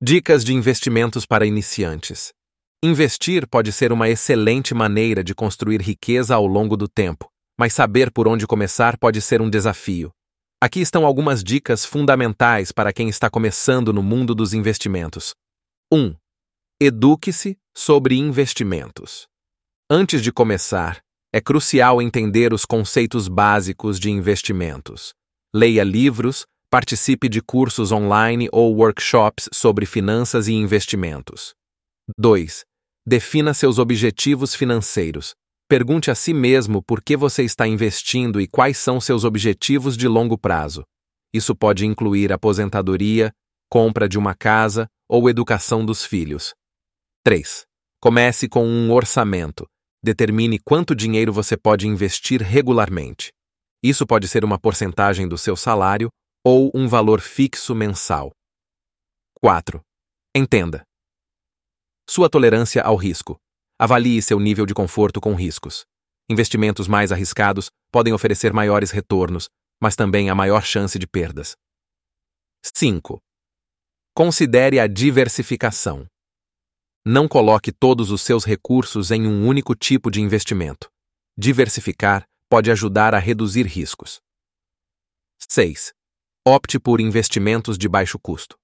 Dicas de investimentos para iniciantes. Investir pode ser uma excelente maneira de construir riqueza ao longo do tempo, mas saber por onde começar pode ser um desafio. Aqui estão algumas dicas fundamentais para quem está começando no mundo dos investimentos. 1. Eduque-se sobre investimentos. Antes de começar, é crucial entender os conceitos básicos de investimentos. Leia livros, participe de cursos online ou workshops sobre finanças e investimentos. 2. Defina seus objetivos financeiros. Pergunte a si mesmo por que você está investindo e quais são seus objetivos de longo prazo. Isso pode incluir aposentadoria, compra de uma casa ou educação dos filhos. 3. Comece com um orçamento. Determine quanto dinheiro você pode investir regularmente. Isso pode ser uma porcentagem do seu salário ou um valor fixo mensal. 4. Entenda. Sua tolerância ao risco. Avalie seu nível de conforto com riscos. Investimentos mais arriscados podem oferecer maiores retornos, mas também há maior chance de perdas. 5. Considere a diversificação. Não coloque todos os seus recursos em um único tipo de investimento. Diversificar pode ajudar a reduzir riscos. 6. Opte por investimentos de baixo custo.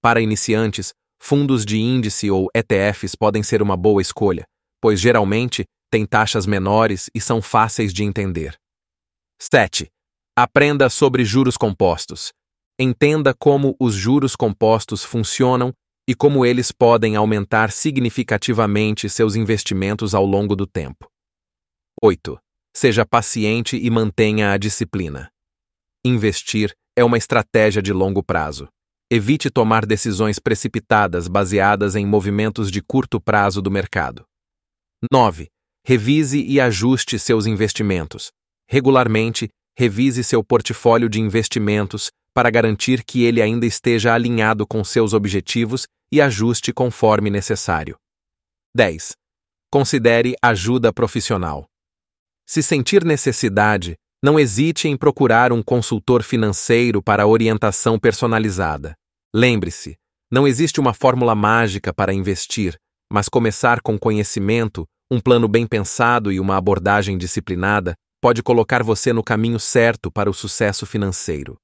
Para iniciantes, fundos de índice ou ETFs podem ser uma boa escolha, pois geralmente têm taxas menores e são fáceis de entender. 7. Aprenda sobre juros compostos. Entenda como os juros compostos funcionam e como eles podem aumentar significativamente seus investimentos ao longo do tempo. 8. Seja paciente e mantenha a disciplina. Investir é uma estratégia de longo prazo. Evite tomar decisões precipitadas baseadas em movimentos de curto prazo do mercado. 9. Revise e ajuste seus investimentos. Regularmente, revise seu portfólio de investimentos para garantir que ele ainda esteja alinhado com seus objetivos e ajuste conforme necessário. 10. Considere ajuda profissional. Se sentir necessidade, não hesite em procurar um consultor financeiro para orientação personalizada. Lembre-se, não existe uma fórmula mágica para investir, mas começar com conhecimento, um plano bem pensado e uma abordagem disciplinada pode colocar você no caminho certo para o sucesso financeiro.